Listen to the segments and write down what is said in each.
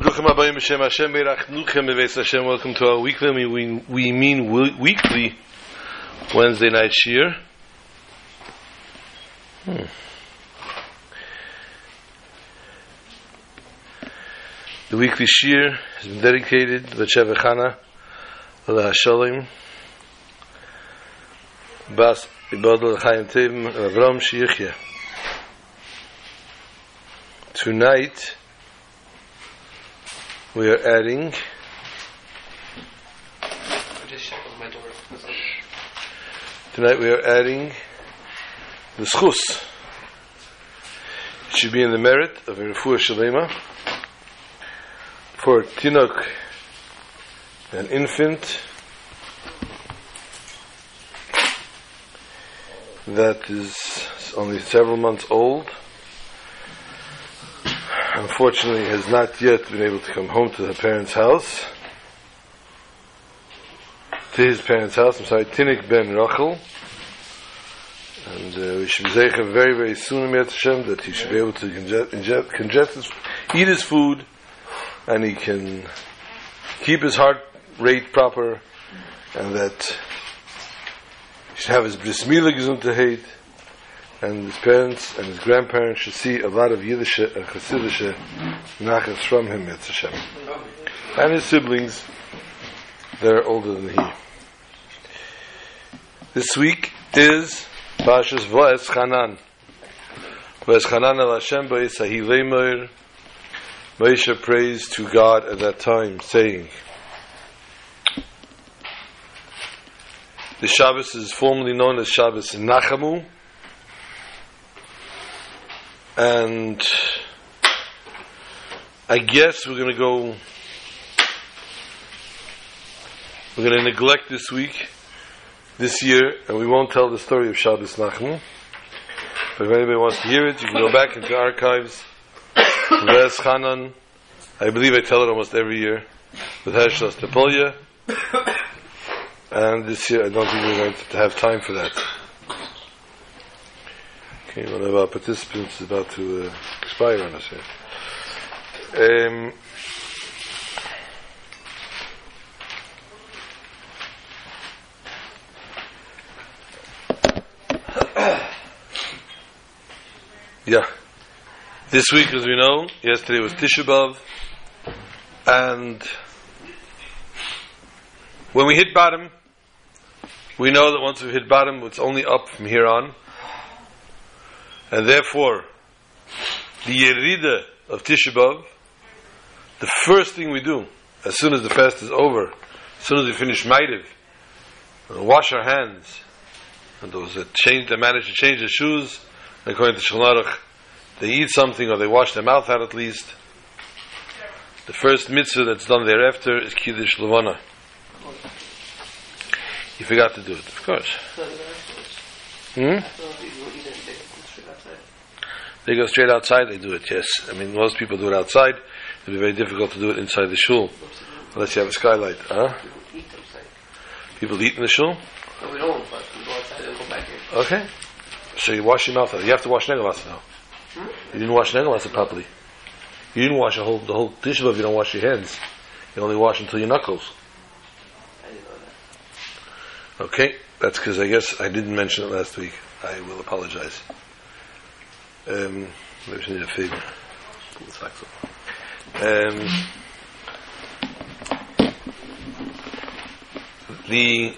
Welcome to our weekly. We, we mean weekly Wednesday night shir. Hmm. The weekly has been dedicated to the Chevechana, the Hashalim, Bas Ibadul Chaim Tevim, Avram Shiyichya. Tonight, we are adding. Tonight we are adding the schus. It should be in the merit of a refuah shalema for tinok an infant that is only several months old unfortunately has not yet been able to come home to her parents' house. To his parents' house, I'm sorry, Tinik ben Rachel. And uh, we should be zeicha very, very soon, Yet Hashem, that he should be able to ingest, congest his, eat his food, and he can keep his heart rate proper, and that he should have his bris milah gesundheit, and his parents and his grandparents should see a lot of Yiddish and Chassidish nachas from him, Hashem. And his siblings, they're older than he. This week is Pashas V'es Chanan. V'es Chanan el Hashem ba'yisahi le'moir. Moshe prays to God at that time, saying, the Shabbos is formerly known as Shabbos Nachamu, and I guess we're going to go. We're going to neglect this week, this year, and we won't tell the story of Shabbos Nachmu. But if anybody wants to hear it, you can go back into archives. Les Chanan, I believe I tell it almost every year, with Hershel Ostropoler. And this year I don't think we're going to have time for that. Okay, one of our participants is about to uh, expire on us here. Um, yeah. This week, as we know, yesterday was Tisha B'Av, and when we hit bottom, we know that once we hit bottom, it's only up from here on. And therefore, the Yerida of Tisha B'Av, the first thing we do, as soon as the fast is over, as soon as we finish Maariv, wash our hands, and those that change, that manage to change their shoes, according to Shulchan they eat something or they wash their mouth out at least. The first mitzvah that's done thereafter is Kiddush Levana. You forgot to do it, of course. Hmm? They go straight outside, they do it, yes. I mean, most people do it outside. It'd be very difficult to do it inside the shul. Unless you have a skylight, huh? People eat in the shul? No, we don't, but we go outside and go back here. Okay. So you wash your mouth. out. You have to wash negelas now. Hmm? You didn't wash negelas properly. You didn't wash the whole, the whole dish of you don't wash your hands. You only wash until your knuckles. I didn't know that. Okay. That's because I guess I didn't mention it last week. I will apologize. Um, back Um, the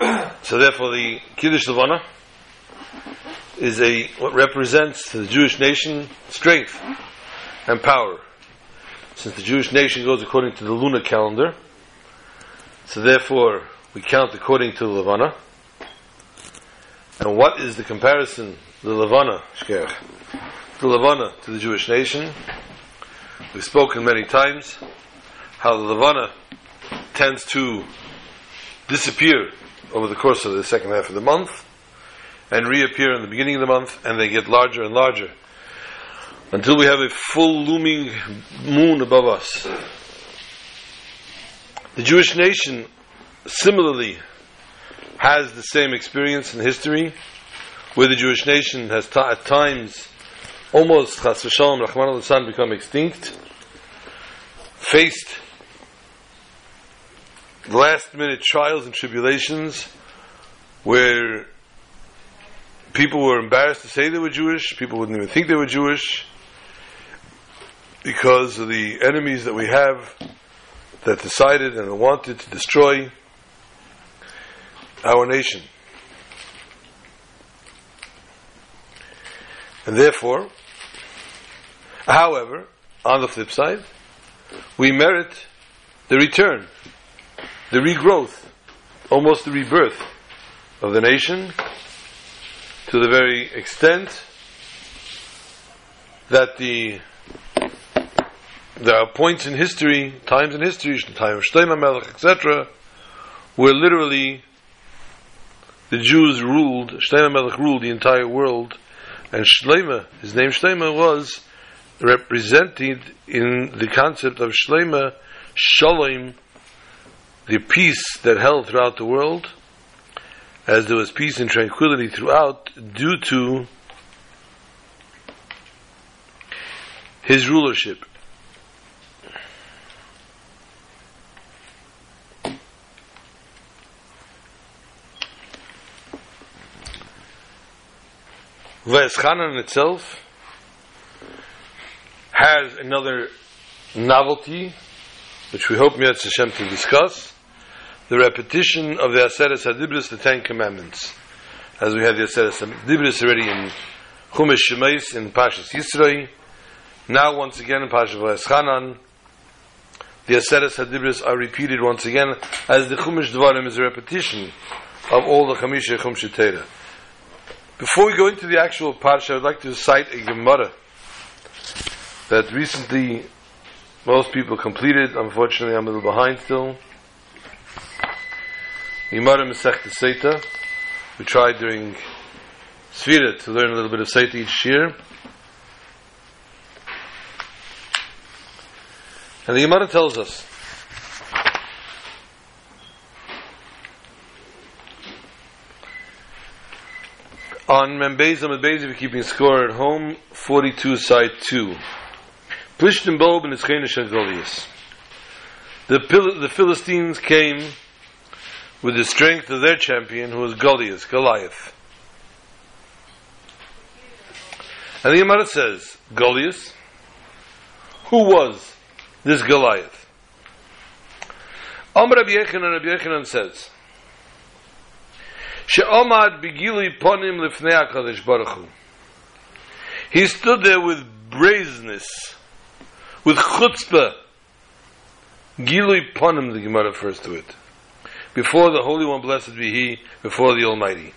so therefore the Kiddush Levana is a what represents to the Jewish nation strength and power. Since the Jewish nation goes according to the lunar calendar, so therefore we count according to the Levana. And what is the comparison the Levana, the Levana to the Jewish nation. We've spoken many times how the Levana tends to disappear over the course of the second half of the month and reappear in the beginning of the month, and they get larger and larger until we have a full looming moon above us. The Jewish nation similarly has the same experience in history where the Jewish nation has at times almost Chas v'Shalom, Rahman al become extinct, faced last minute trials and tribulations where people were embarrassed to say they were Jewish, people wouldn't even think they were Jewish because of the enemies that we have that decided and wanted to destroy our nation. And therefore, however, on the flip side, we merit the return, the regrowth, almost the rebirth of the nation to the very extent that the there are points in history, times in history, time of Shlomo etc., where literally the Jews ruled, Shlomo Melech ruled the entire world, and Shlomo, his name Shlomo was represented in the concept of Shlomo, Shalom, the peace that held throughout the world, as there was peace and tranquility throughout, due to his rulership. V'eschanan itself has another novelty, which we hope Mitzvah Hashem to discuss, the repetition of the Aseres HaDibris, the Ten Commandments. As we have the Aseres HaDibris already in Chumash Shemais, in Pashas Yisroi, now once again in Pashas V'eschanan, the Aseres HaDibris are repeated once again, as the Chumash Dvarim is a repetition of all the Chamisha Chumash Torah. Before we go into the actual parsha, I'd like to cite a Gemara that recently most people completed. Unfortunately, I'm a little behind still. Gemara Masech Seita. We tried during Sfira to learn a little bit of Seita each year. And the Gemara tells us On Membez Amid Bez, if you're keeping score at home, 42 side 2. Plishtim Bob and Ischenish and Goliath. The, the Philistines came with the strength of their champion, who was Goliath, Goliath. And the Gemara says, Goliath, who was this Goliath? Amr Rabbi Yechanan, Rabbi says, He stood there with brazenness, with chutzpah. Gilui ponim, the Gemara refers to it. Before the Holy One, blessed be He, before the Almighty.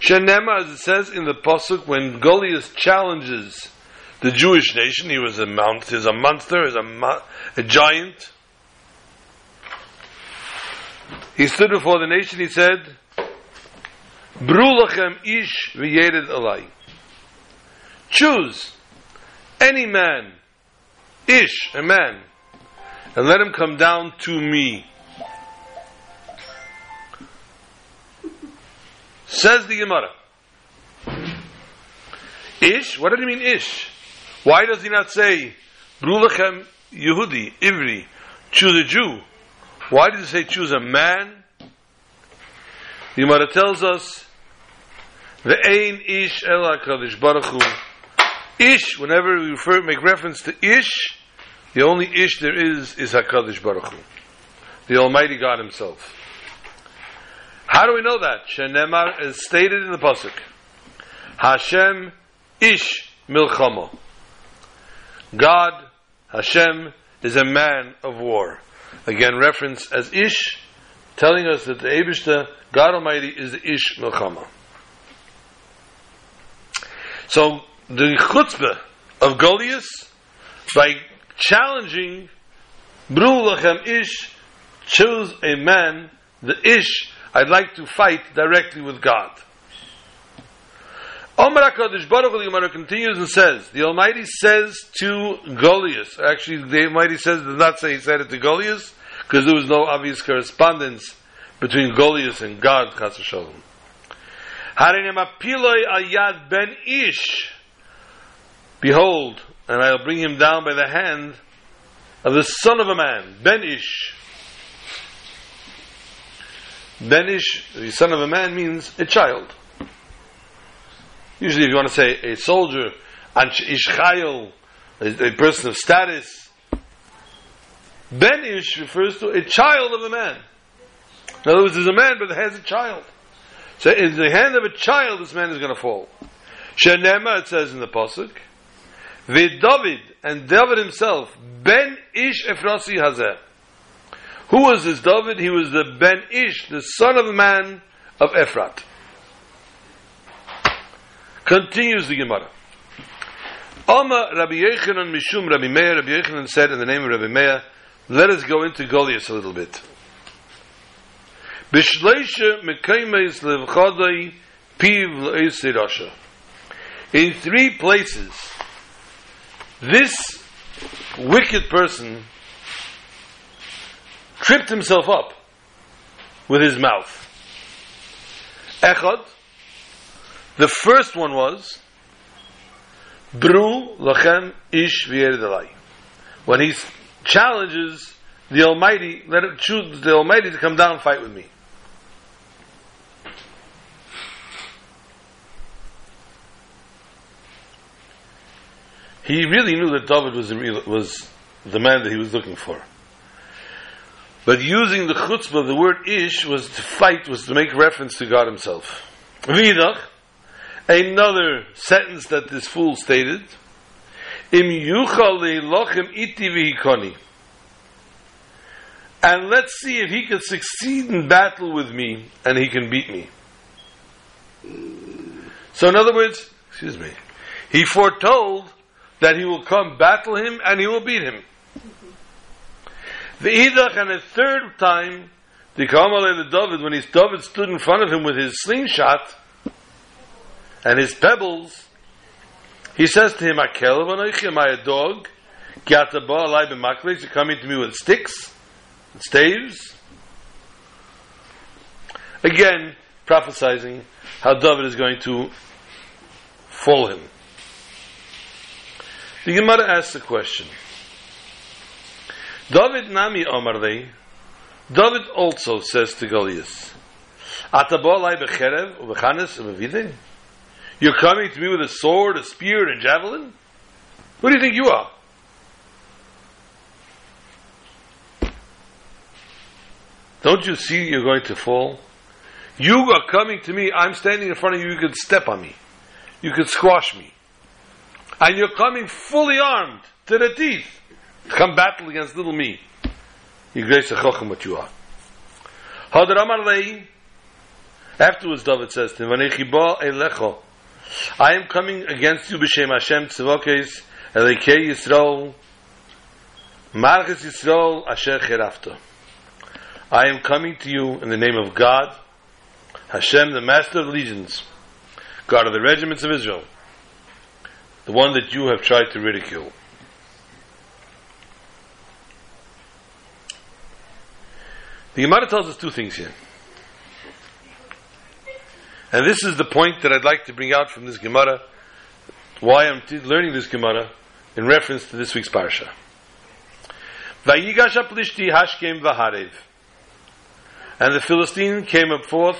Shenema, as it says in the Pasuk, when Goliath challenges the Jewish nation, he was a mount, he's a monster, he's a, a giant. He stood before the nation, he said, Brulachem ish v'yered alai. Choose any man, ish, a man, and let him come down to me. Says the Gemara. Ish? What did he mean ish? Why does he not say Brulachem Yehudi, Ivri, choose a Jew? Why did he say choose a man? The Gemara tells us the Ein Ish Ela Kadosh Baruch Hu. Ish, whenever we refer, make reference to Ish, the only Ish there is is Hakadosh Baruch Hu, the Almighty God Himself. How do we know that? Shenemar is stated in the pasuk. Hashem Ish Milchamo. God Hashem is a man of war. Again, reference as Ish, telling us that the Abishta, God Almighty, is the Ish Milchama. So the chutzpah of Goliath, by challenging Brulachem Ish, choose a man, the Ish, I'd like to fight directly with God. Omar HaKadosh Baruch Hu, the continues and says, the Almighty says to Goliath, actually the Almighty says, does not say he said it to Goliath, because there was no obvious correspondence between Goliath and God, Chas Shalom. Harinema piloi al yad ben ish Behold, and I'll bring him down by the hand of the son of a man, Ben Ish. Ben Ish, the son of a man, means a child. Usually, if you want to say a soldier, Ish Chayil, a, a person of status, Ben Ish refers to a child of a man. In other words, there's a man, but has a child. So in the hand of a child, this man is going to fall. Shenema, it says in the Pasuk, With David, and David himself, Ben Ish Efrasi Hazeh. Who was this David? He was the Ben Ish, the son of man of Ephrat. Continues the Gemara. Alma Rabbi Yechanan Mishum Rabbi Meir, Rabbi Yechanan said in the name of Rabbi Meir, let us go into Goliath a little bit. Bishleisha Levchadai Piv. In three places, this wicked person tripped himself up with his mouth. Echad, the first one was Bru lachem ish v'yeridalai. When he challenges the Almighty, let him choose the Almighty to come down and fight with me. He really knew that David was was the man that he was looking for. But using the chutzpah, the word ish, was to fight, was to make reference to God himself. Vidach, Another sentence that this fool stated, Im lochem iti. And let's see if he can succeed in battle with me and he can beat me. So in other words, excuse me, he foretold that he will come battle him and he will beat him. The Idach and a third time, the Kamalei the David, when his David stood in front of him with his slingshot, and his pebbles, he says to him, Akel am I a dog? Gyataba alai b'maklis, you're coming to me with sticks and staves? Again, prophesizing how David is going to fall him. The Gemara asks a question. David Nami Omarlei, David also says to Goliath, Atabo alai b'cherev, u'b'chanes. You're coming to me with a sword, a spear, and a javelin? Who do you think you are? Don't you see you're going to fall? You are coming to me, I'm standing in front of you, you could step on me. You could squash me. And you're coming fully armed to the teeth to come battle against little me. You grace a chochem what you are. Hadar Amar Afterwards David says to him, I am coming against you b'shem Hashem tzivokes elikei Yisrael Marchus Yisrael asher cherafta. I am coming to you in the name of God, Hashem, the Master of Legions, God of the regiments of Israel, the one that you have tried to ridicule. The Gemara tells us two things here. And this is the point that I'd like to bring out from this Gemara, why I'm t- learning this Gemara in reference to this week's parsha. Vayigash aplishti hashkem vaharev. And the Philistine came up forth,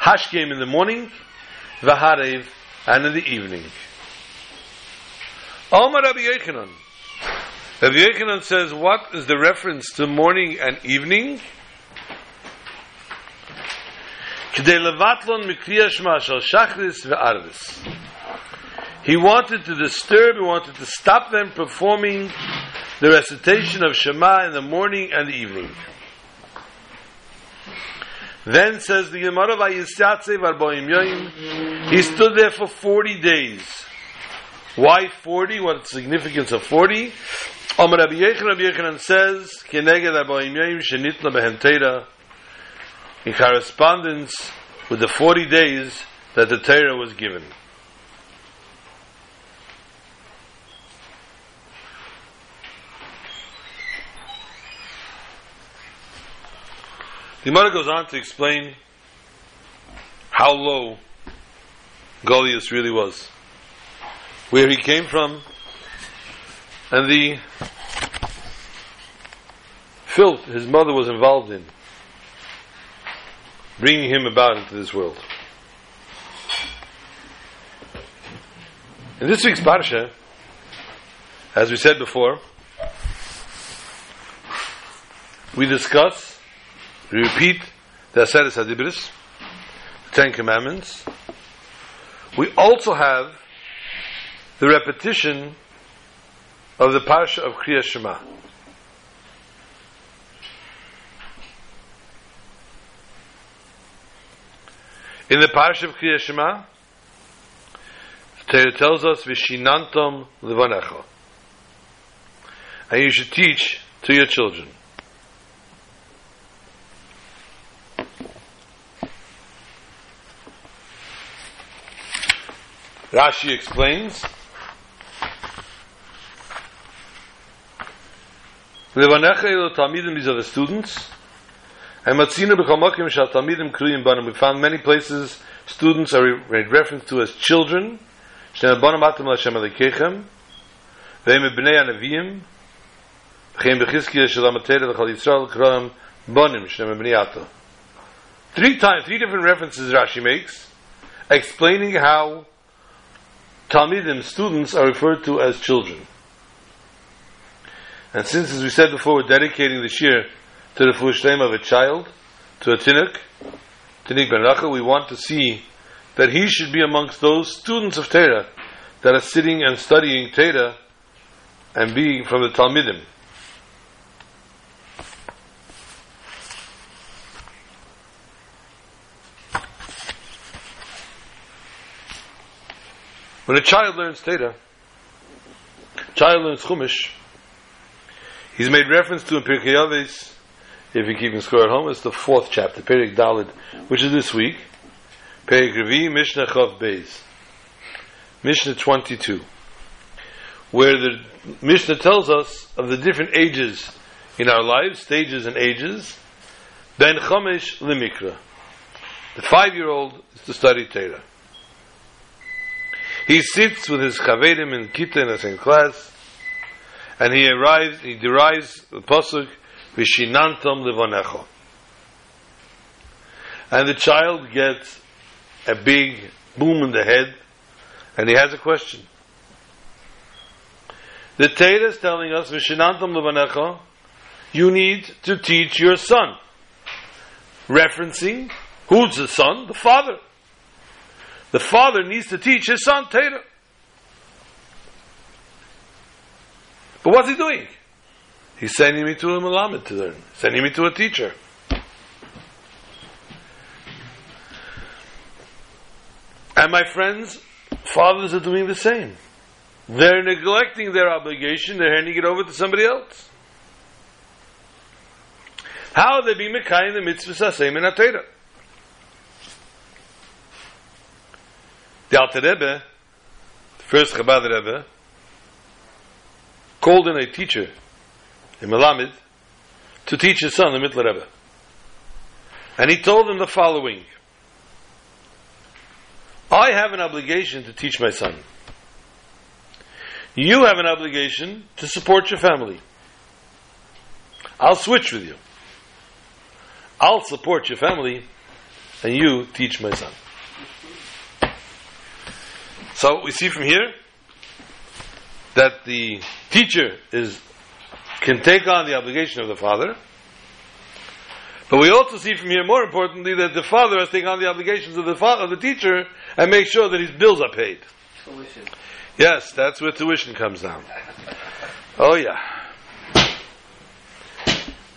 hashkem in the morning, vaharev, and in the evening. Omar Rabbi Yechanan. Rabbi Yechanan says, what is the reference to morning and evening? He wanted to disturb, he wanted to stop them performing the recitation of Shema in the morning and the evening. Then says the Gemara he stood there for 40 days. Why 40? What's the significance of 40? Amar Rabbi Yechanan says, Keneged Shenitna Behem in correspondence with the 40 days that the Torah was given. The Gemara goes on to explain how low Goliath really was. Where he came from, and the filth his mother was involved in, bringing him about into this world. In this week's Parsha, as we said before, we discuss, we repeat the Aseret Hadibris, the Ten Commandments. We also have the repetition of the Parsha of Kriya Shema. In the Parsha of Kriya Shema, the Torah tells us, Vishinantom Levanecha. And you should teach to your children. Rashi explains, Talmidim, these are the students. And Matzina Talmidim. We found many places students are made reference to as children. Three times, three different references Rashi makes, explaining how Talmidim, students, are referred to as children and since as we said before we're dedicating this year to the full name of a child to a tinuk Tinik Ben Rachel we want to see that he should be amongst those students of Torah that are sitting and studying Torah and being from the Talmidim. When a child learns Torah, child learns Chumash, he's made reference to in Pirkei Avos, if you're keeping score at home, it's the fourth chapter, Perik Dalid, which is this week. Perik Revi, Mishnah Chav Beis. Mishnah 22. Where the Mishnah tells us of the different ages in our lives, stages and ages. Ben Chomesh Limikra. The five-year-old is to study Torah. He sits with his chavedim in Kita in the same class, and he arrives, he derives the pasuk, Vishinantam Livanecho. And the child gets a big boom in the head, and he has a question. The Torah is telling us, Vishinantam Levanecha, you need to teach your son. Referencing, who's the son? The father. The father needs to teach his son Torah. But what's he doing? He's sending me to a Malamed to learn, sending me to a teacher. And my friends, fathers are doing the same. They're neglecting their obligation, they're handing it over to somebody else. How are they being Mekai in the mitzvah sasem in Atera? The Alter Rebbe, the first Chabad Rebbe, called in a teacher, a Melamed, to teach his son, the Mittler Rebbe. And he told him the following I have an obligation to teach my son. You have an obligation to support your family. I'll switch with you. I'll support your family, and you teach my son. So we see from here that the teacher is can take on the obligation of the father. But we also see from here, more importantly, that the father has taken on the obligations of the father, of the teacher, and make sure that his bills are paid. Tuition. Yes, that's where tuition comes down. Oh yeah.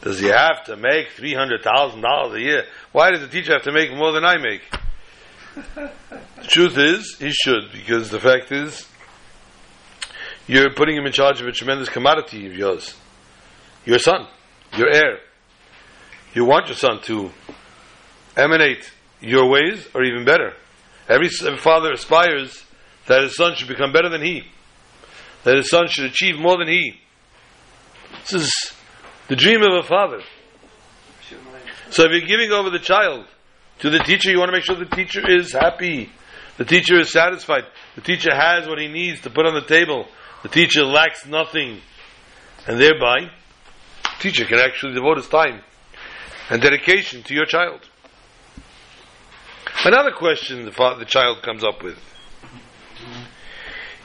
Does he have to make three hundred thousand dollars a year? Why does the teacher have to make more than I make? the truth is, he should, because the fact is, you're putting him in charge of a tremendous commodity of yours. Your son, your heir. You want your son to emanate your ways, or even better. Every father aspires that his son should become better than he, that his son should achieve more than he. This is the dream of a father. So if you're giving over the child to the teacher, you want to make sure the teacher is happy, The teacher is satisfied. The teacher has what he needs to put on the table. The teacher lacks nothing. And thereby, the teacher can actually devote his time and dedication to your child. Another question the, father, the child comes up with.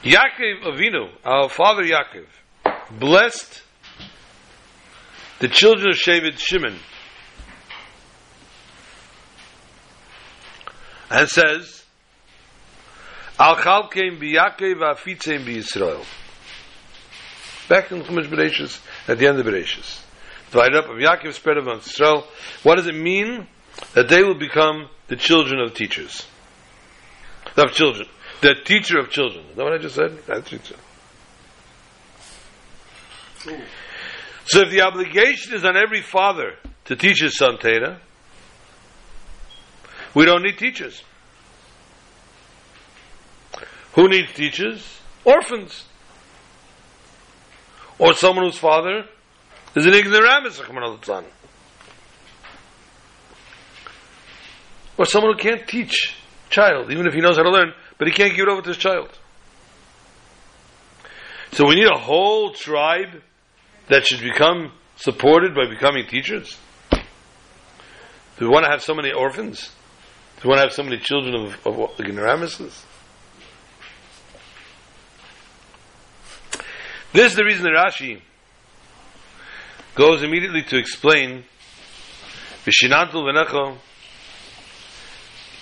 Yaakov Avinu, our father Yaakov, blessed the children of Shevet Shimon and says, Al Chalkeim biyakov v'afitzeim b'Yisrael. Back in Chumash Bereshis, at the end of Bereshis. Divided up of Yaakov spread among Israel. What does it mean? That they will become the children of teachers. Of children. The teacher of children. Is that what I just said? That's it. So if the obligation is on every father to teach his son Torah, we don't need teachers. Who needs teachers? Orphans. Or someone whose father is an ignoramus. Or someone who can't teach child, even if he knows how to learn, but he can't give it over to his child. So we need a whole tribe that should become supported by becoming teachers. Do we want to have so many orphans? Do we want to have so many children of, of the ignoramuses? This is the reason that Rashi goes immediately to explain Vishinantul Venecho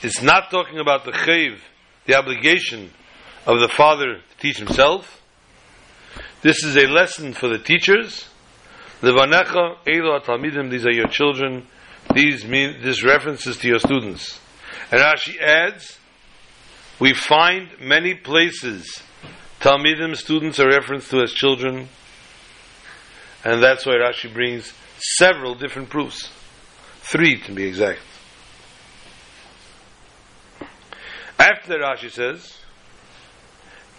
is not talking about the chayiv, the obligation of the father to teach himself. This is a lesson for the teachers. The Vanecha, Elo Talmidim, these are your children. These mean, this references to your students. And Rashi adds, we find many places Talmidim students are referenced to as children, and that's why Rashi brings several different proofs. Three to be exact. After Rashi says,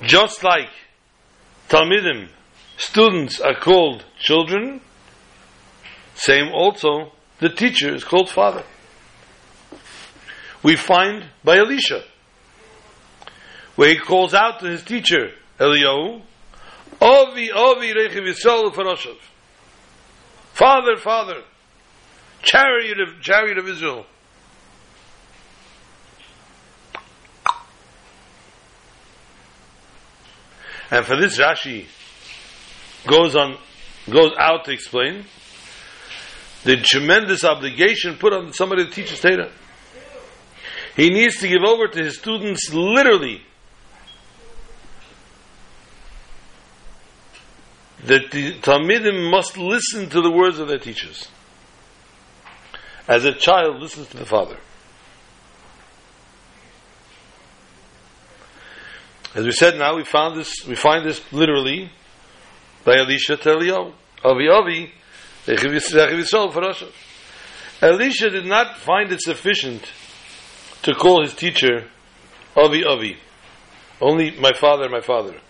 just like Talmidim, students are called children, same also, the teacher is called father. We find by Elisha, where he calls out to his teacher, Eliyahu, Ovi, Ovi, Rechiv Yisrael Faroshav. Father, Father, chariot of, chariot of Israel. And for this Rashi goes on, goes out to explain the tremendous obligation put on somebody to teach his Torah. He needs to give over to his students literally that the Talmidim must listen to the words of their teachers. As a child listens to the father. As we said now, we found this, we find this literally by Elisha. Avi Avi, Elisha did not find it sufficient to call his teacher Avi Avi. Only my father, my father.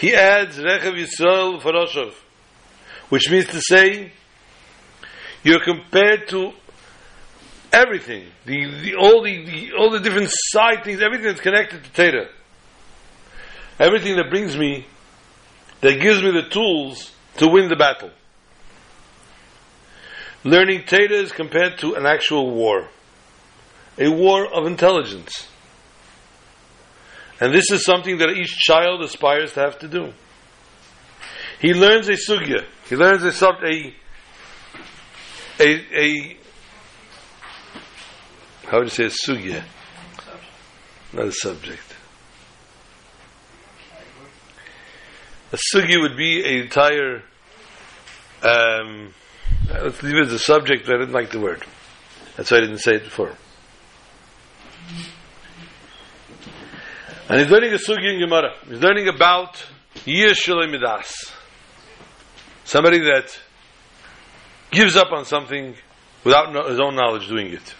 He adds Rechav Yisrael Faroshav, which means to say, you're compared to everything, the, the, all, the, the, all the different side things, everything that's connected to Torah. Everything that brings me, that gives me the tools to win the battle. Learning Torah is compared to an actual war, a war of intelligence. And this is something that each child aspires to have to do. He learns a sugya. He learns a sub a a, a how would you say a sugya? Not a subject. A sugya would be an entire. Um, let's leave it as a subject, but I didn't like the word. That's why I didn't say it before. And he's learning a sugi in Gemara. He's learning about Yish Midas. Somebody that gives up on something without his own knowledge doing it.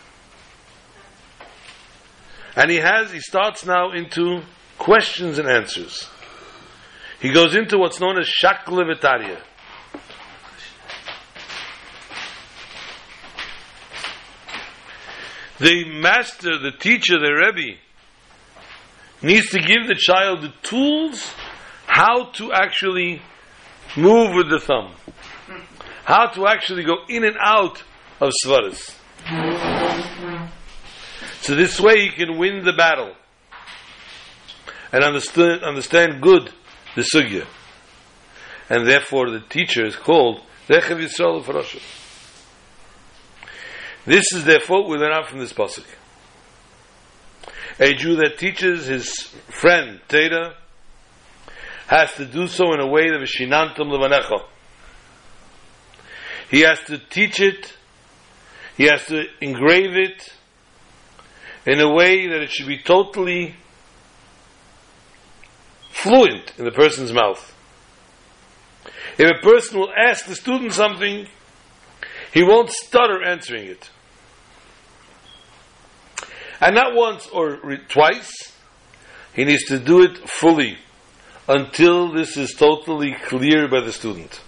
And he has, he starts now into questions and answers. He goes into what's known as Shakla Vitaria. The master, the teacher, the Rebbe, needs to give the child the tools how to actually move with the thumb, how to actually go in and out of svaras. So this way he can win the battle and understand, understand good the sugya. And therefore the teacher is called Rechav Yisrael Farashim. This is therefore we learn out from this pasuk. A Jew that teaches his friend Teda has to do so in a way that Vishinantum Levanecha. He has to teach it, he has to engrave it in a way that it should be totally fluent in the person's mouth. If a person will ask the student something, he won't stutter answering it. And not once or twice, he needs to do it fully until this is totally clear by the student.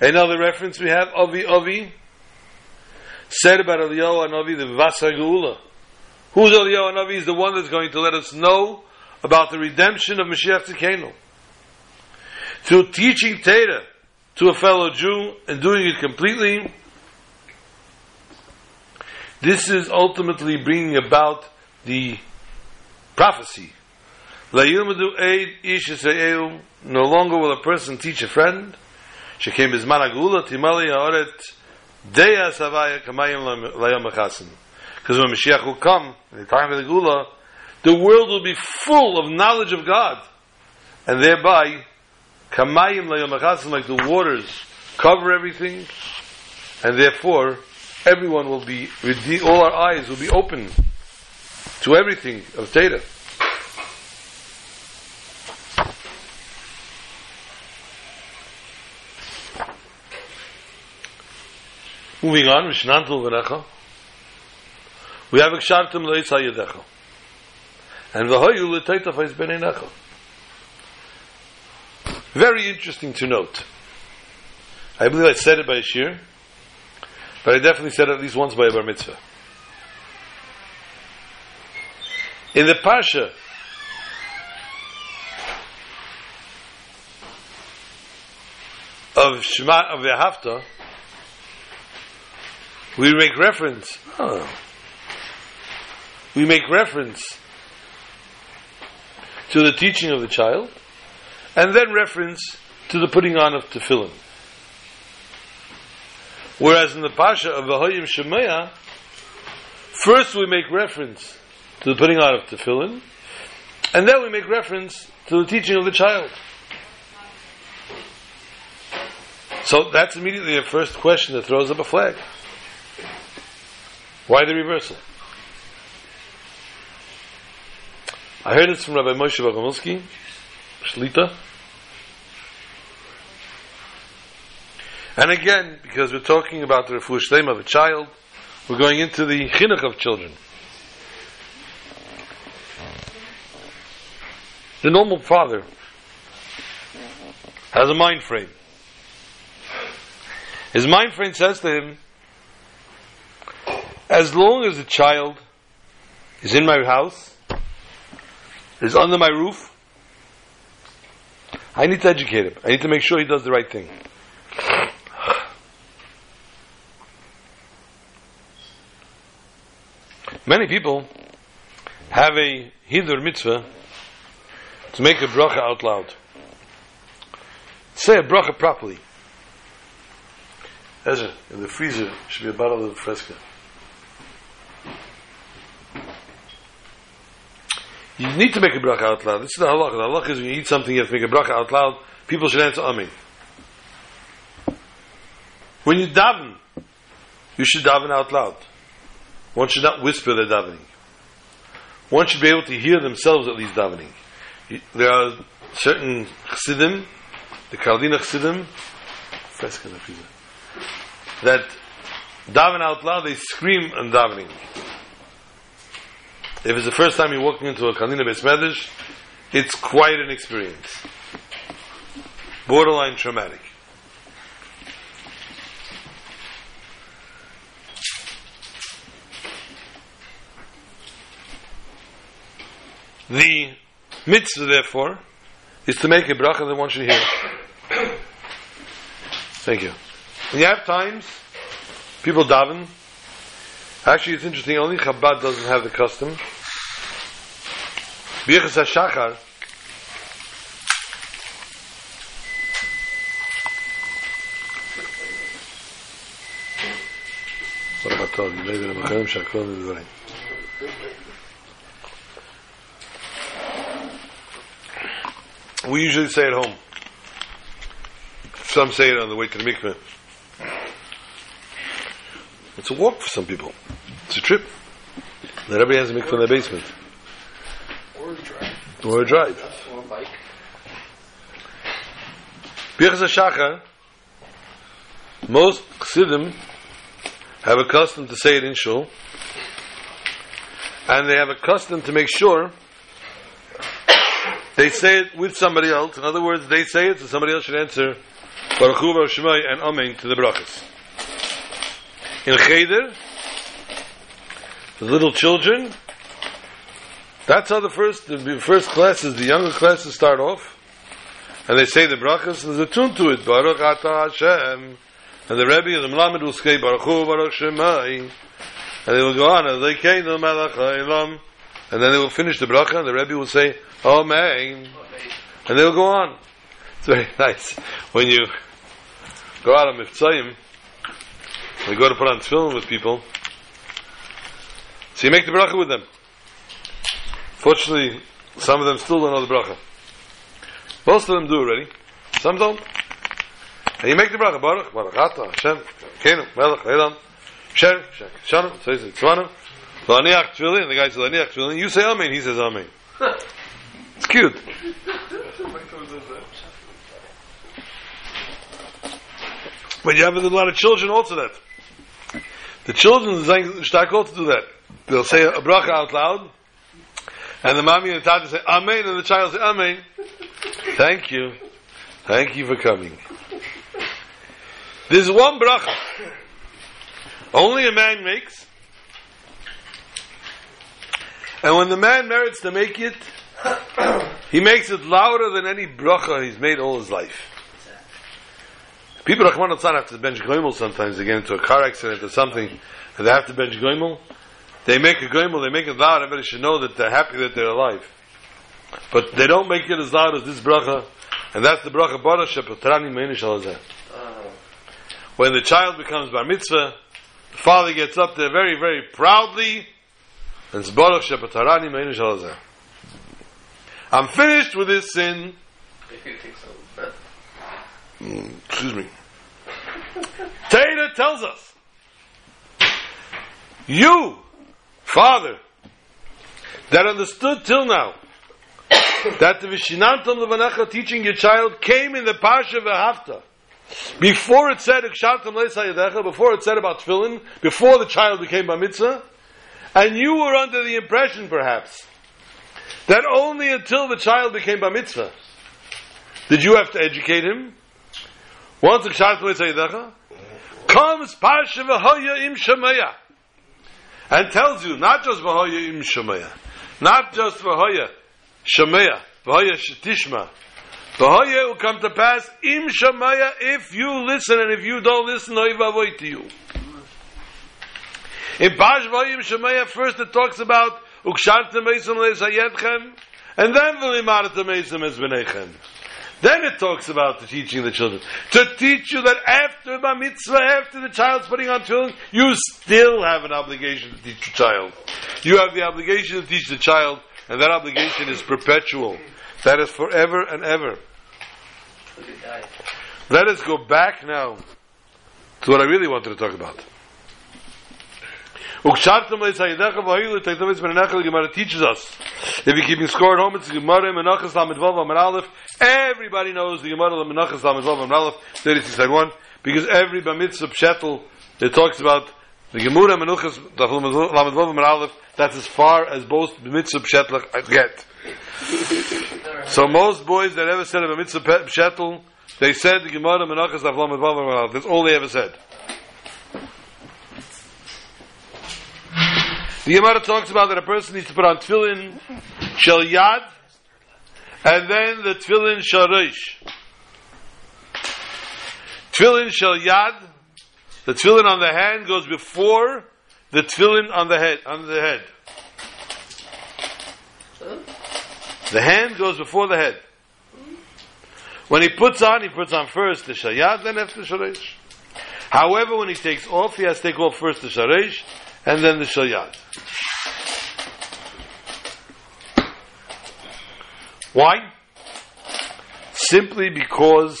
Another reference we have, Avi Avi, said about Eliyahu Anavi, the Vasa Geula. Who's Eliyahu Anavi? Is the one that's going to let us know about the redemption of Mashiach Tzidkenu. Through teaching Torah to a fellow Jew and doing it completely, this is ultimately bringing about the prophecy. No longer will a person teach a friend. Because when Mashiach will come, in the time of the gula, the world will be full of knowledge of God, and thereby like the waters cover everything, and therefore everyone will be, all our eyes will be open to everything of Torah. Moving on, Mishnantul V'necha. We have Akshartim Leis HaYedecha. And Vahoyu V'hoyu L'teitafais B'neinecha. Very interesting to note. I believe I said it by shir. But I definitely said at least once by a bar mitzvah. In the Parsha, of Shema of Yehafta, we make reference. Oh, we make reference to the teaching of the child, and then reference to the putting on of tefillin. Whereas in the Pasha of Vahoyim Shemaya, first we make reference to the putting on of tefillin, and then we make reference to the teaching of the child. So that's immediately a first question that throws up a flag. Why the reversal? I heard this from Rabbi Moshe Bogomilsky, Shlita, And again, because we're talking about the refuah shleim of a child, we're going into the chinuch of children. The normal father has a mind frame. His mind frame says to him, as long as the child is in my house, is under my roof, I need to educate him. I need to make sure he does the right thing. Many people have a hidur mitzvah to make a bracha out loud. Say a bracha properly. Ezra, in the freezer should be a bottle of fresca. You need to make a bracha out loud. This is the halach. The halach is when you eat something, you have to make a bracha out loud. People should answer amen. When you daven, you should daven out loud. One should not whisper their davening. One should be able to hear themselves at least davening. There are certain chassidim, the Karliner chassidim, that daven out loud, they scream and davening. If it's the first time you're walking into a Karliner Beis Medrash, it's quite an experience. Borderline traumatic. The mitzvah, therefore, is to make a bracha that one should hear. Thank you. And you have times people daven. Actually, it's interesting. Only Chabad doesn't have the custom. Birchas HaShachar. We usually say at home. Some say it on the way to the mikveh. It's a walk for some people. It's a trip. Not everybody has a mikveh in their basement. Or a drive. Or a drive. Or a bike. Birchas HaShachar, most Chassidim have a custom to say it in shul, and they have a custom to make sure they say it with somebody else. In other words, they say it, so somebody else should answer Baruch Hu Baruch Shemai and Amen to the brachas. In Cheder, the little children, that's how the first the first classes, the younger classes start off. And they say the brachas, and there's a tune to it. Baruch Ata Hashem. And the Rebbe and the Melamed will say Baruch Hu Baruch Shemai. And they will go on, and they came to Melech HaElam. And then they will finish the bracha, and the Rebbe will say, Amen. And they'll go on. It's very nice. When you go out on Miftzayim, we go to put on tefillin with people, so you make the bracha with them. Fortunately, some of them still don't know the bracha. Most of them do already. Some don't. And you make the bracha. Baruch, Baruch Ata, Hashem, Kenu, Melech, Elam, Sher, Shek, Shanu, says Tzvanu, Laniach and the guy says Laniach Tefillin, you say Amen, he says Amen. But you have a lot of children also that. The children start to do that. They'll say a bracha out loud, and the mommy and the tata say Amen, and the child say Amen. Thank you. Thank you for coming. There's one bracha. Only a man makes. And when the man merits to make it, he makes it louder than any bracha he's made all his life. People Rahman al have to bench goimel sometimes. They get into a car accident or something, and they have to bench goimel. They make a goimel, they make it loud. Everybody should know that they're happy that they're alive. But they don't make it as loud as this bracha, and that's the bracha Baruch Shepatrani Meinish. When the child becomes bar mitzvah, the father gets up there very, very proudly, and it's Baruch Shepatrani Meinish Alazeh. I'm finished with this sin. Excuse me. Taylor tells us, you, father, that understood till now that the Vishinantam Levanecha teaching your child came in the Parsha V'Hafta. Before it said before it said about tefillin, before the child became Bar Mitzvah, and you were under the impression, perhaps, that only until the child became Bar Mitzvah did you have to educate him. Once Ikshartam Leis comes Parsha V'Hoya Im Shemaya and tells you not just V'Hoya Im Shemaya, not just V'Hoya Shemaya, V'Hoya Shetishma, V'Hoya will come to pass Im Shemaya if you listen and if you don't listen, Oy Vavoy to you. In Parsha V'Hoya Shemaya first it talks about Ukshartem Eisem Leisayetchem and then V'Limaratem Eisem Ezbenechem. Then it talks about the teaching the children. To teach you that after the mitzvah, after the child's putting on children, you still have an obligation to teach the child. You have the obligation to teach the child, and that obligation is perpetual. That is forever and ever. Let us go back now to what I really wanted to talk about. Gemara teaches us. If you keep keeping score at home, it's Gemara Menachas Lamed Vav Amar Aleph. Everybody knows the Gemara Menachas Lamed Vav Amar Aleph, 36 side 1, because every Bamitzvah Pshetel it talks about the Gemara Menachas Lamed Vav Amar Aleph, that's as far as both Bamitzvah Pshetel get. So most boys that ever said a Bamitzvah Pshetel, they said the Gemara Menachas Lamed Vav Amar Aleph. That's all they ever said. The Gemara talks about that a person needs to put on tefillin Shel Yad, and then the Tefillin Shel Reish. Tefillin Shel Yad, the Tefillin on the hand goes before the Tefillin on the head, on the head. The hand goes before the head. When he puts on, he puts on first the Shayad, then after the Sharesh. However, when he takes off, he has to take off first the Sharesh, and then the Shayad. Why? Simply because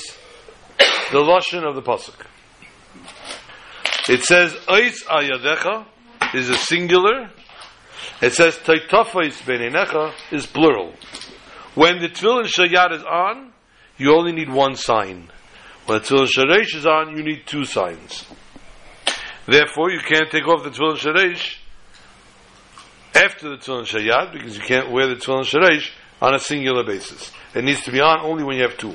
the Lashon of the Pasuk. It says, Ois ayadecha is a singular. It says, Taitafais beinenecha is plural. When the Tefillin Shayad is on, you only need one sign. When the Tefillin Sharesh is on, you need two signs. Therefore, you can't take off the Tefillin Sharesh after the Tefillin Shayad because you can't wear the Tefillin Sharesh on a singular basis. It needs to be on only when you have two.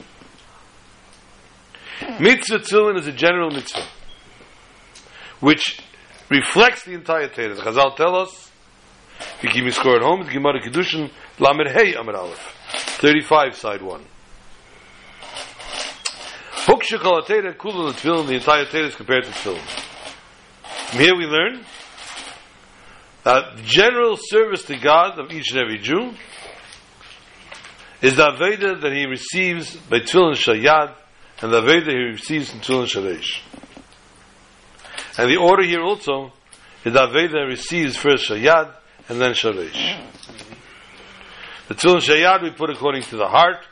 Hmm. Mitzvah Tefillin is a general mitzvah which reflects the entire Torah. The Chazal tell us, if you keep me score at home, the Gemara Kedushin, Lamed Hey Amid Aleph, 35, side 1. Hukshakal Torah, Kula Tefillin, the entire Torah is compared to Tefillin. Here we learn that general service to God of each and every Jew is the Aveda that he receives by Tefillin Shayad and the Aveda he receives in Tefillin Sharesh. And the order here also is that Aveda receives first Shayad and then Sharesh. The Tefillin Shayad we put according to the heart,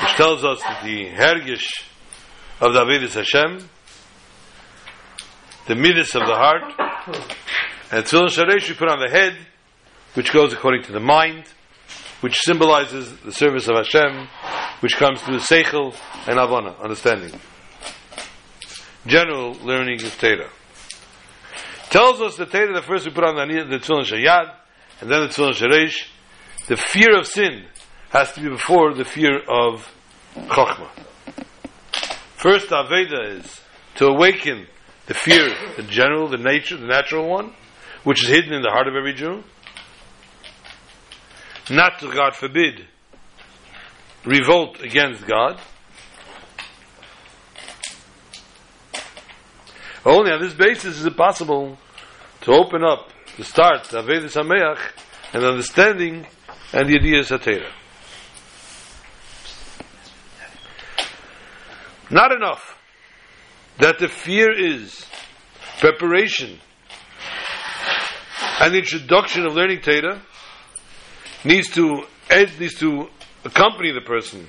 which tells us that the Hergish of the Avedis Hashem, the Midas of the heart, and Tefillin Sharesh we put on the head, which goes according to the mind, which symbolizes the service of Hashem, which comes through Seichel and Avana, understanding. General learning of Torah. Tells us the Torah, the first we put on the, the Tefillin Shayad, and then the Tefillin Sharesh, the fear of sin has to be before the fear of Chokhmah. First, Aveda is to awaken the fear, the general, the nature, the natural one, which is hidden in the heart of every Jew. Not to, God forbid, revolt against God. Only on this basis is it possible to open up, to start Aveda Sameach, and understanding and the idea of Satira. Not enough that the fear is preparation and the introduction of learning Torah needs to ed, needs to accompany the person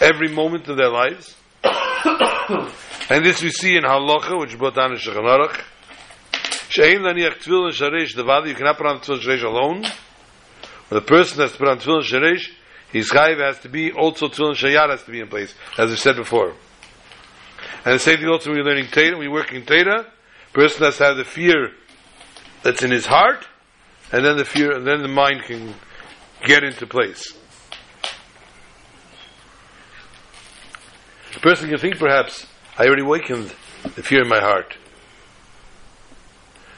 every moment of their lives. and this we see in Halacha, which brought down in Shulchan Aruch. She'ein laniach tefillin sharesh devadi, you cannot put on tefillin sharesh alone. When the person has to put on tefillin sharesh, his chayiv has to be, also tefillin shayad has to be in place, as we said before. And the same thing also when we're learning Torah, when we're working Torah, person has to have the fear that's in his heart, and then the fear, and then the mind can get into place. The person can think perhaps, I already awakened the fear in my heart.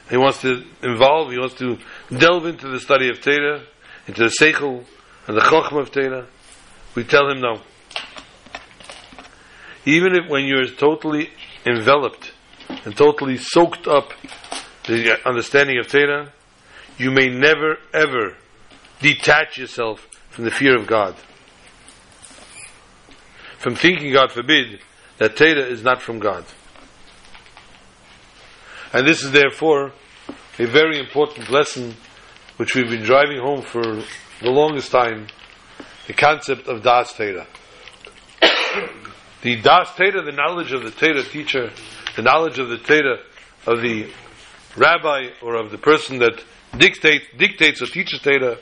He wants to involve, he wants to delve into the study of Torah, into the Seichel and the Chochmah of Torah. We tell him no. Even if when you're totally enveloped and totally soaked up the understanding of Torah, you may never ever detach yourself from the fear of God. From thinking, God forbid, that Torah is not from God. And this is therefore a very important lesson which we've been driving home for the longest time, the concept of Das Torah. The Das Torah, the knowledge of the Torah teacher, the knowledge of the Torah of the rabbi or of the person that dictates, dictates or teaches Torah,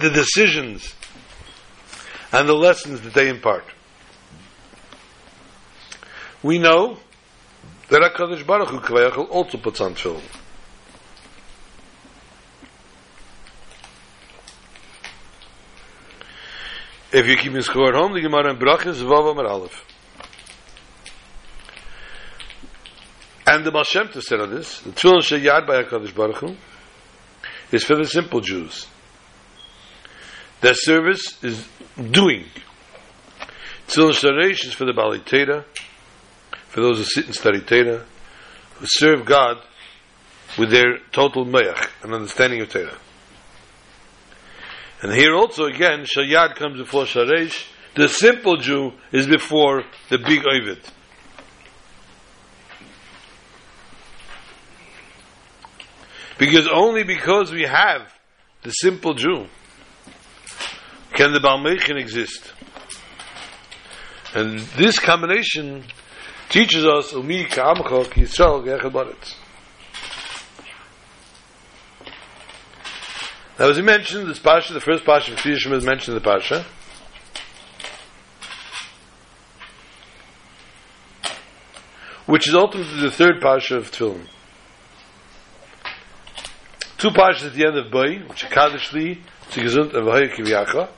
the decisions and the lessons that they impart. We know that HaKadosh Baruch Hu also puts on film. If you keep in score at home, the Gemara in Brachas, Vav Amar Aleph. And the Baal Shem Tov said on this, the Tefillin Sheyad by HaKadosh Baruch Hu, is for the simple Jews. Their service is doing. Tefillin Sharesh is for the Bali Teda, for those who sit and study Teda, who serve God with their total mayach, an understanding of Teda. And here also again, Shayad comes before Sharesh. The simple Jew is before the big Ovid. Because only because we have the simple Jew can the Balmechin exist. And this combination teaches us Umi Ka'amcha Ki Yisrael Ge'echad. Now, as we mentioned, this Pasha, the first Pasha of Tfiyashim is mentioned in the Pasha. Which is ultimately the third Pasha of Tefillin. Two Pashas at the end of Boy, which are Kaddish Li, and Vahaya Kiviyacha.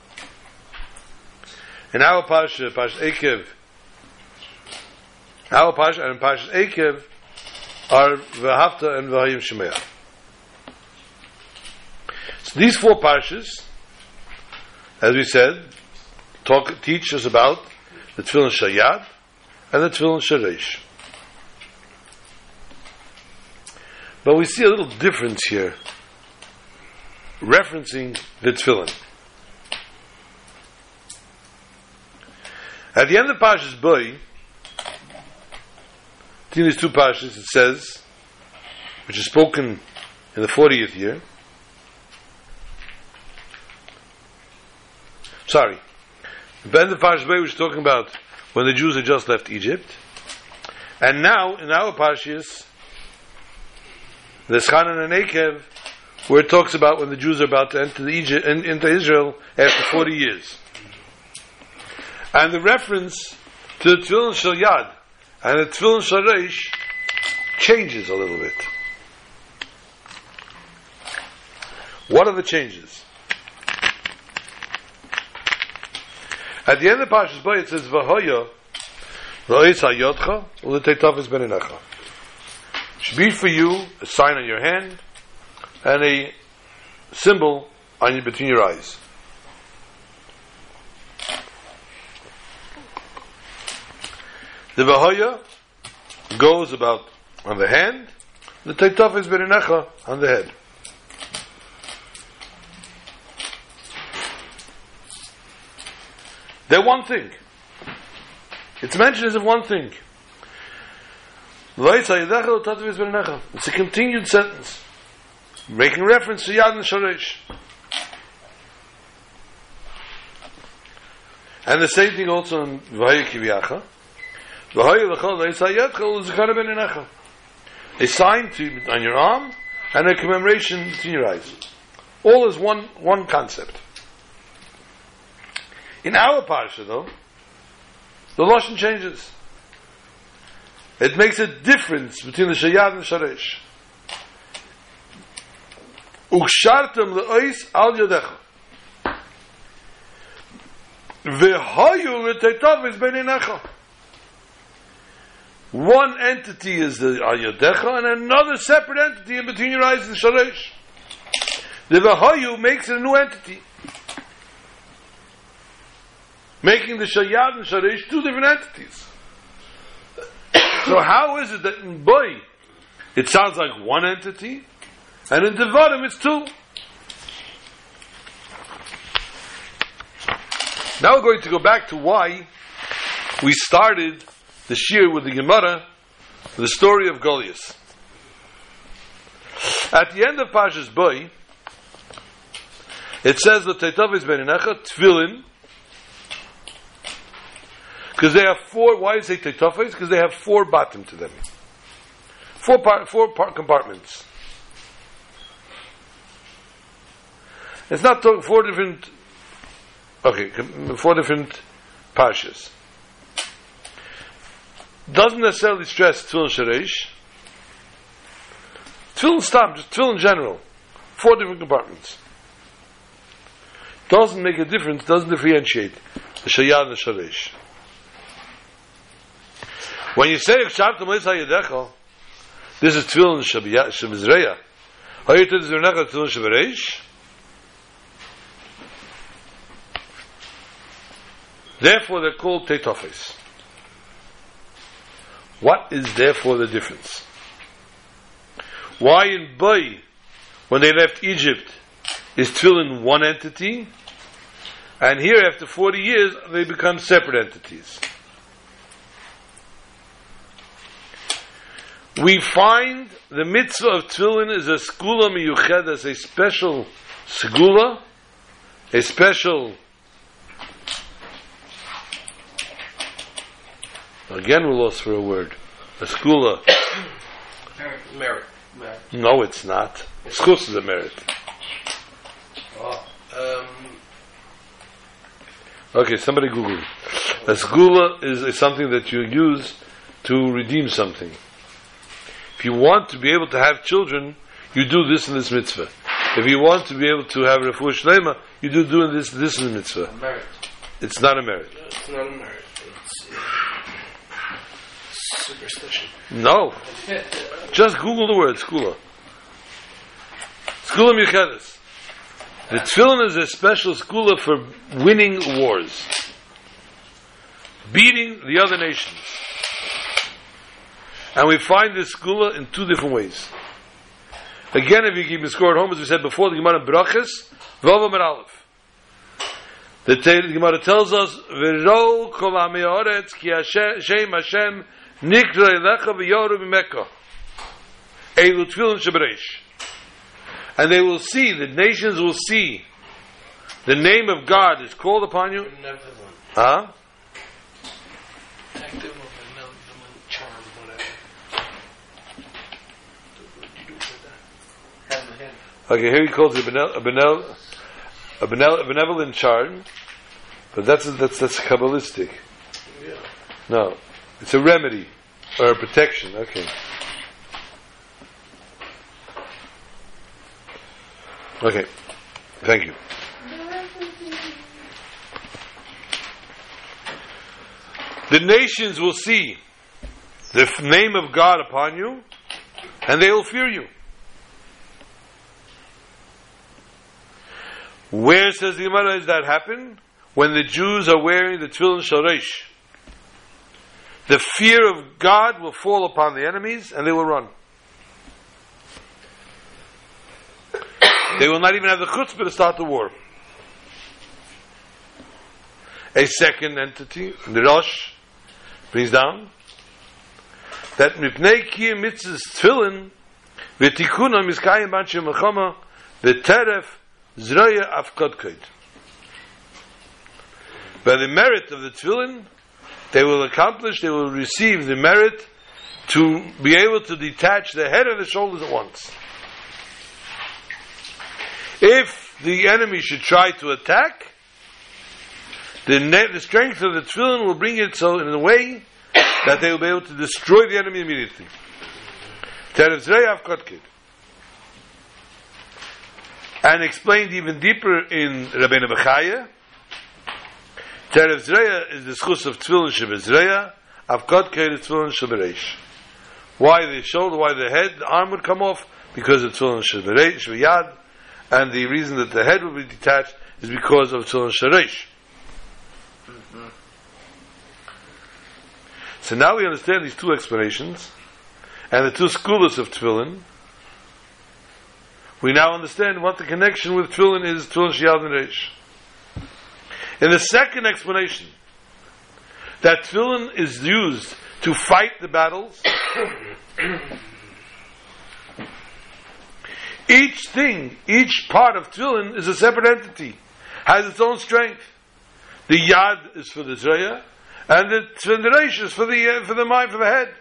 In our Pasha, Pasha Ekev, our Pasha and Pasha Ekev are Vahafta and Vahayim Shemeah. These four Pashas, as we said, talk, teach us about the Tefillin Shayad and the Tefillin Sharesh. But we see a little difference here, referencing the Tefillin. At the end of Pashas Boy, between these two Pashas, it says, which is spoken in the 40th year, sorry, the end of Pashas Boy was talking about when the Jews had just left Egypt, and now, in our Pashas, the Schanan and Akev, where it talks about when the Jews are about to enter the Egypt, in, into Israel after 40 years. And the reference to the Tefillin Shal Yad and the Tefillin Shal changes a little bit. What are the changes? At the end of Pashas Bay it says Vahoya V'ois hayotcha u'leteitavus beninecha should be for you a sign on your hand and a symbol on between your eyes. The Vahoya goes about on the hand, the Taitaf is Berinecha on the head. They're one thing. It's mentioned as one thing. It's a continued sentence, making reference to Yad and Shoresh. And the same thing also in Vahaya Kiviyacha. Vahaya U'Zechara Ben Enecha. A sign to, on your arm and a commemoration to your eyes. All is one, one concept. In our parsha, though, the Lashon changes. It makes a difference between the Shayad and Sharesh. Ukshartem le'ois al yodecha. V'hayu l'teitavis beinenecha. One entity is the al and another separate entity in between your eyes is Sharesh. The V'hayu makes a new entity. Making the Shayad and Sharesh two different entities. So how is it that in boy it sounds like one entity, and in Devarim it's two? Now we're going to go back to why we started the shir with the Gemara, the story of Goliath. At the end of Pashas Boy, it says that Teitav is Beninecha, Tfilin, because they have four, why is it Teitafes? Because they have four bottom to them. Four, part, four part compartments. It's not four different, okay, four different parshas. Doesn't necessarily stress Tfilin Sharesh. Tfilin Stam, just Tfilin in general. Four different compartments. Doesn't make a difference, doesn't differentiate the Shayad and the Sharesh. When you say Kshavtam Leis HaYedecha, this is Tefillin Shemizreya. Hayt is Zernach Tefillin Shabareish. Therefore, they're called Tetofes. What is therefore the difference? Why in Bay, when they left Egypt, is Tefillin one entity, and here after 40 years, they become separate entities? We find the mitzvah of Tefillin is a skula miyuched, as a special skula, a special Again, we lost for a word. A skula. Merit. Merit. No, it's not. Schus is a merit. Oh, um, Okay, somebody Google. A skula is, is something that you use to redeem something. If you want to be able to have children, you do this in this mitzvah. If you want to be able to have refuah shlema, you do doing this this the mitzvah. It's not a merit. It's not a merit. It's superstition. No, just Google the word skula. Skula michedes. The tefillin is a special skula for winning wars, beating the other nations, and we find this gula in two different ways. Again, if you keep the score at home, as we said before, the Gemara Brachas, Vava Mer Aleph. The the Gemara tells us, "V'ro kol ha'me'oretz ki Hashem Hashem nikra elecha v'yoru b'mekah." Elu tefillin shebereish. And they will see, the nations will see, the name of God is called upon you. Huh? Active or benevolent charm, whatever. What do you do with that? Hand in hand. Okay, here he calls it a, benel, a, benel, a, benevolent charm, but that's that's that's kabbalistic. Yeah. No, it's a remedy or a protection. Okay. Okay, thank you. The nations will see the name of God upon you, and they will fear you. Where says the Gemara does that happen? When the Jews are wearing the tefillin shalish. The fear of God will fall upon the enemies, and they will run. They will not even have the chutzpah to start the war. A second entity, the Rosh, brings down that mipnei kiyim mitzvahs tefillin v'tikuna miskayim mechama v'teref zroya afkodkoid. By the merit of the tefillin, they will accomplish, they will receive the merit to be able to detach the head and the shoulders at once. If the enemy should try to attack, the, ne- the strength of the tefillin will bring it so in a way that they will be able to destroy the enemy immediately. Terev Zrei Avkotkid. And explained even deeper in Rabbeinu Bechaya, Terev Zreya is the schus of Tefillin Shebezreya, Avkotkid is Tefillin Shebereish. Why the shoulder, why the head, the arm would come off? Because of Tefillin Shebereish, Shebeyad, and the reason that the head would be detached is because of Tefillin Shereish. So now we understand these two explanations and the two schools of tefillin. We now understand what the connection with tefillin is tefillin shiyad and reish. In the second explanation, that tefillin is used to fight the battles. each thing, each part of tefillin is a separate entity, has its own strength. The yad is for the zraya, and the tefillin is for the uh, for the mind for the head.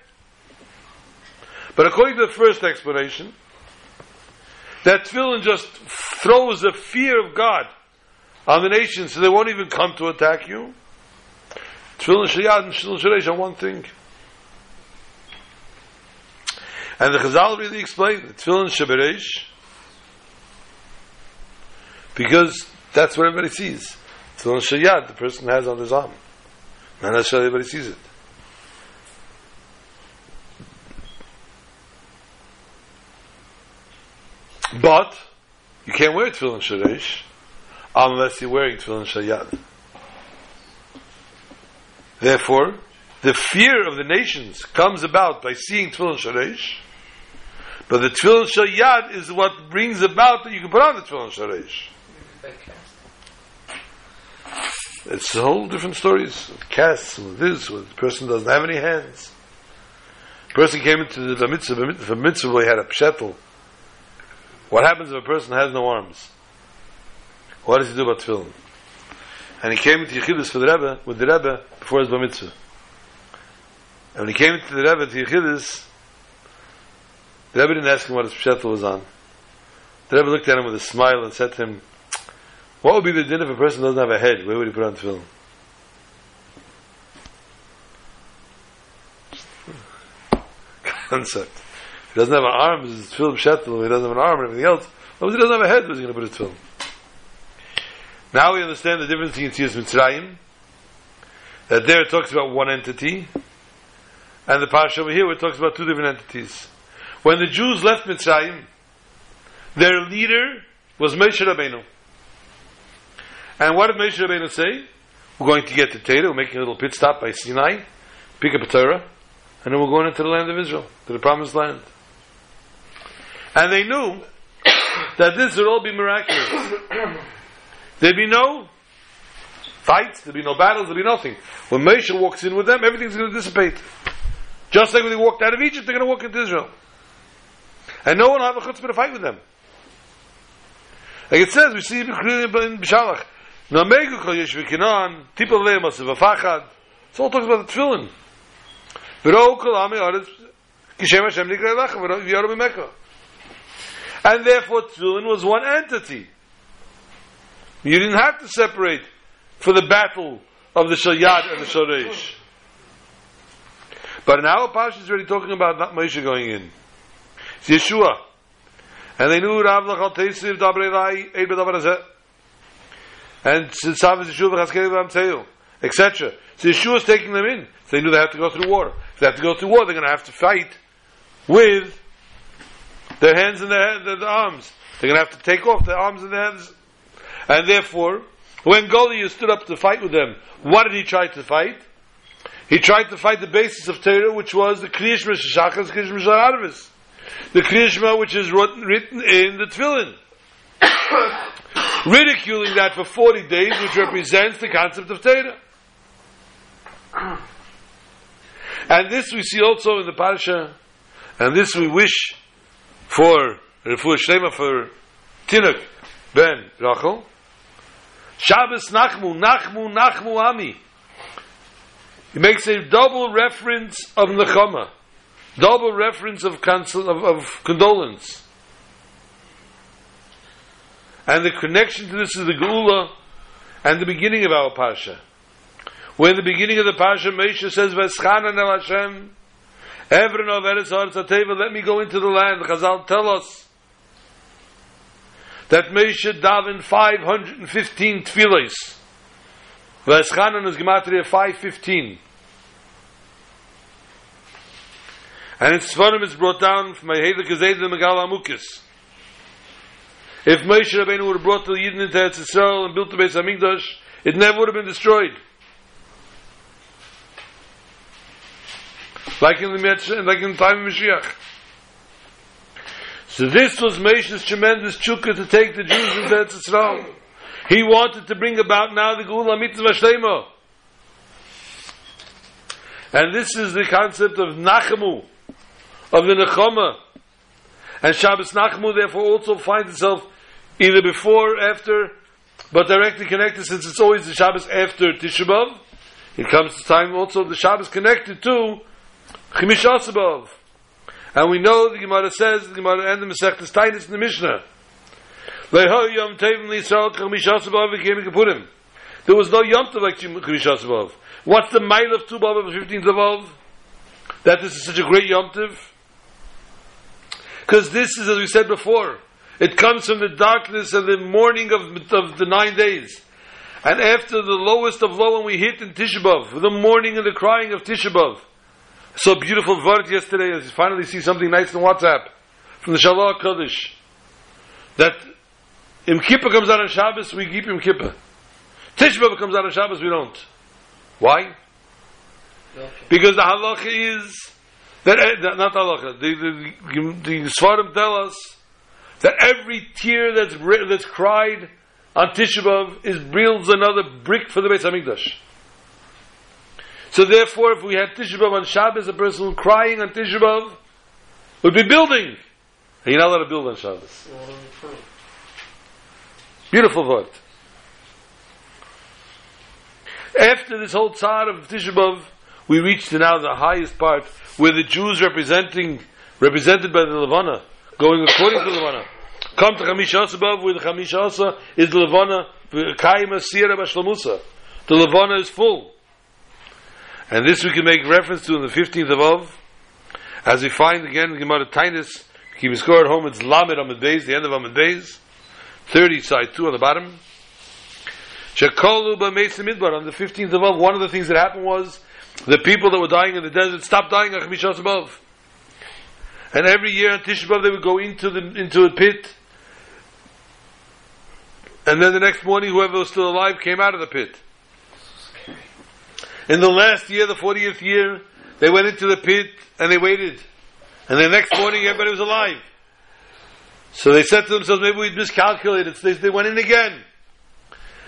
But according to the first explanation, that tefillin just throws the fear of God on the nation, so they won't even come to attack you. Tefillin shayad and tefillin shareish are one thing. And the Chazal really explained the tefillin shabereish because that's what everybody sees. Tefillin shayad, the person has on his arm. Not necessarily everybody sees it. But you can't wear tefillin sharesh unless you're wearing tefillin shayad. Therefore, the fear of the nations comes about by seeing tefillin sharesh, but the tefillin shayad is what brings about that you can put on the tefillin sharesh. It's a whole different stories. Casts, with this, with the person doesn't have any hands. The person came into the mitzvah, the mitzvah where he had a pshetel. What happens if a person has no arms? What does he do about tefillin? And he came into Yechidus for the Rebbe, with the Rebbe, before his bar mitzvah. And when he came into the Rebbe to Yechidus, the Rebbe didn't ask him what his pshetel was on. The Rebbe looked at him with a smile and said to him, what would be the din if a person doesn't have a head? Where would he put on tefillin? Concept. He doesn't have an arm, his tefillin shettel. If he doesn't have an arm or anything else, if he doesn't have a head, where's he going to put his tefillin? Now we understand the difference between Tzias Mitzrayim, that there it talks about one entity, and the Pasha over here it talks about two different entities. When the Jews left Mitzrayim, their leader was Moshe Rabbeinu. And what did Moshe Rabbeinu say? We're going to get to Torah. We're making a little pit stop by Sinai, pick up a Torah, and then we're going into the land of Israel, to the promised land. And they knew that this would all be miraculous. There'd be no fights, there'd be no battles, there'd be nothing. When Moshe walks in with them, everything's going to dissipate. Just like when they walked out of Egypt, they're going to walk into Israel. And no one will have a chutzpah to fight with them. Like it says, we see in Bishalach, Namegu kol yesh v'kinan, le'emas v'fachad. It's all talks about the tefillin. V'ro kol ami aretz, kishem Hashem nikrei lacha, v'yaro b'mekah. And therefore tefillin was one entity. You didn't have to separate for the battle of the Shalyad and the Shoresh. But now Pash is already talking about not Moshe going in. It's Yeshua. And they knew Rav Lachal Teisiv Dabrei Lai Eid B'Davar Hazeh. And is Yeshua V'Chaskei V'Am Teil. Etc. So Yeshua is taking them in. So they knew they have to go through war. If they have to go through war, they're going to have to fight with their hands and their, their, their arms. They're going to have to take off their arms and their hands. And therefore, when Goliath stood up to fight with them, what did he try to fight? He tried to fight the basis of Torah, which was the Kriyishma Shachas, Kriyishma Shararvis. The Kriyishma, which is written in the Tefillin. Ridiculing that for 40 days, which represents the concept of Torah. And this we see also in the Parsha, and this we wish for Refuah Shlema for Tinuk ben Rachel. Shabbos Nachmu, Nachmu, Nachmu Ami. He makes a double reference of Nechama, double reference of, cancel, of, of condolence. And the connection to this is the Geula and the beginning of our Pasha. Where the beginning of the Pasha, Moshe says, Veschanan el Hashem, Evren of Eretz Haaretz let me go into the land. Chazal tell us that Moshe davened 515 tefillahs. Veschanan is Gematria 515. And in Sfarim is brought down from Mahela Kazed the Megal Amukis. If Moshe Rabbeinu would have brought the Yidden into Eretz Yisrael and built the Beis Hamikdash, it never would have been destroyed. Like in the Metzah, like in the time of Mashiach. So this was Moshe's tremendous chukka to take the Jews into Eretz Yisrael. He wanted to bring about now the Geula Mitzvah Shlema. And this is the concept of Nachamu, of the Nechama. And Shabbos Nachamu therefore also finds itself either before, after, but directly connected since it's always the Shabbos after Tisha B'Av. It comes to time also the Shabbos connected to Chimish Asabov. And we know the Gemara says, the Gemara and the Masech Tainus in the Mishnah. Leho Yom Tevim L'Yisrael Chimish Asabov. There was no Yom Tov like Chimish Asabov. What's the mile of Tu B'Av of the 15th of Av? That this is such a great Yom Tov? Because this is, as we said before, it comes from the darkness and the morning of, of the nine days. And after the lowest of low, when we hit in Tisha B'Av, the morning and the crying of Tisha So beautiful word yesterday, as finally see something nice on WhatsApp from the Shalom Kodesh. that Yom Kippur comes out on Shabbos, we keep Yom Kippur. Tisha B'Av comes out on Shabbos, we don't. Why? Because the halacha is that eh, not halacha. The the, the, the Svarim tell us that every tear that's that's cried on Tisha is builds another brick for the Beis Hamikdash. So therefore, if we had Tisha on Shabbos, a person crying on Tisha B'Av would be building. And you're not allowed to build on Shabbos. Beautiful word. After this whole tzar of Tisha we reach to now the highest part where the Jews representing, represented by the Levana, going according to the Levana, come to Chamish Asa B'Av, where the Chamish Asa is the Levana, Kaima Sierra Bashlamusa. The Levana is full. And this we can make reference to in the 15th of Av, as we find again in Gemara Tainus, keep a score at home, it's Lamed Amid Beis, the end of Amid Beis, 30 side 2 on the bottom. Shekolu b'meis midbar on the 15th of Av, one of the things that happened was the people that were dying in the desert stopped dying Chamish above. And every year on Tisha B'Av they would go into the into a pit. And then the next morning whoever was still alive came out of the pit. In the last year, the 40th year, they went into the pit and they waited. And the next morning everybody was alive. So they said to themselves, maybe we miscalculated. So they, went in again.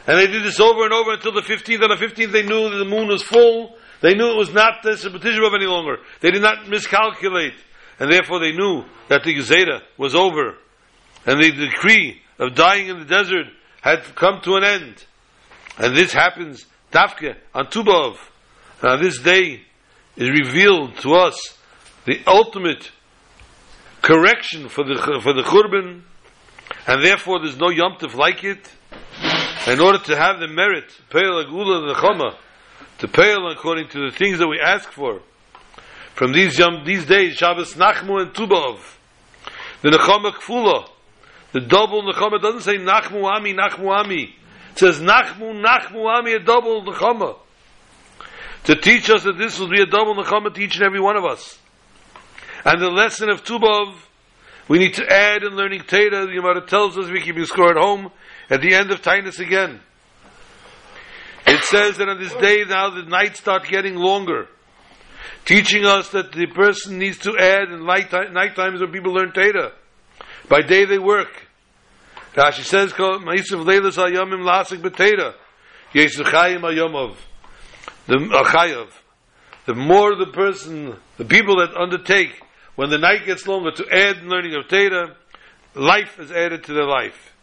And they did this over and over until the 15th. On the 15th, they knew that the moon was full. They knew it was not the Tisha B'Av any longer. They did not miscalculate. And therefore they knew that the Gezeda was over. And the decree of dying in the desert had come to an end. And this happens, Dafke, on Tu B'Av. And on this day is revealed to us the ultimate correction for the, for the Churban. And therefore there's no Yom Tov like it in order to have the merit, Peil Agula and Nechama, to Peil according to the things that we ask for, from these yom, these days, Shabbos Nachmu and Tu B'Av, the Nechama Kfula, the double Nechama doesn't say Nachmu Ami, Nachmu Ami. It says Nachmu, Nachmu Ami, a double Nechama. To teach us that this will be a double Nechama to each and every one of us. And the lesson of Tu B'Av, we need to add in learning Teda, the Gemara tells us we keep a score at home, at the end of Tainus again. It says that on this day now the nights start getting longer, teaching us that the person needs to add in night, night times when people learn Teda. By day they work. Rashi says, "Ma'isiv leilas ayamim lasik b'teira. b'Teda, yesachayim ayamav." The uh, achayav. The more the person, the people that undertake when the night gets longer to add in learning of Teda, life is added to their life.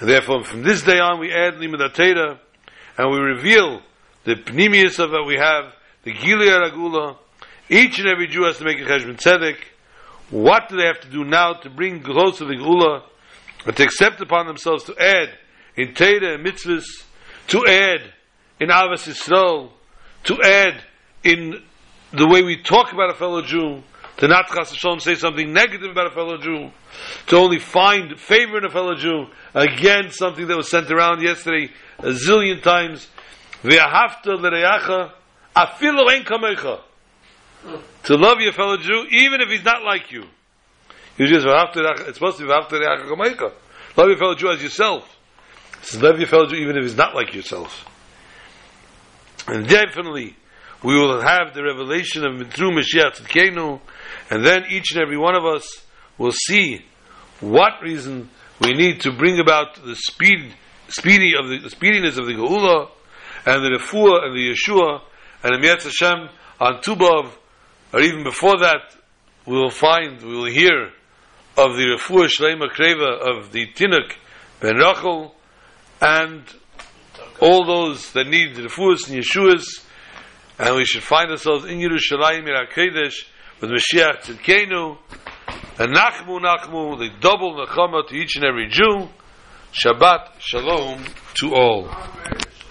And therefore, from this day on, we add Limud Teda, and we reveal the pnimius of that we have, the Gilead Agula. Each and every Jew has to make a Cheshbon Tzedek. What do they have to do now to bring close to the Gula, and to accept upon themselves to add in Teda and mitzvahs, to add in Avas Yisrael, to add in the way we talk about a fellow Jew, to not say something negative about a fellow Jew, to only find favor in a fellow Jew. Again, something that was sent around yesterday a zillion times. Ve'ahavta l'reyacha ein kamecha. To love your fellow Jew, even if he's not like you. You just it's supposed to be ve'ahavta l'reyacha kamecha. Love your fellow Jew as yourself. Says, love your fellow Jew even if he's not like yourself. And definitely, we will have the revelation of through Mashiach Tzidkenu, and then each and every one of us will see what reason we need to bring about the speed, speedy of the, the speediness of the Geula, and the Refuah and the Yeshua, and the Mietz Hashem on Tu B'Av, or even before that, we will find, we will hear of the Refuah Shleima Kreva of the Tinuk Ben Rachel, and all those that need Refuahs and Yeshuas, and we should find ourselves in Yerushalayim, in HaKadosh, with Mashiach Tzidkenu, and Nachmu Nachmu, the double Nechama to each and every Jew. Shabbat Shalom to all.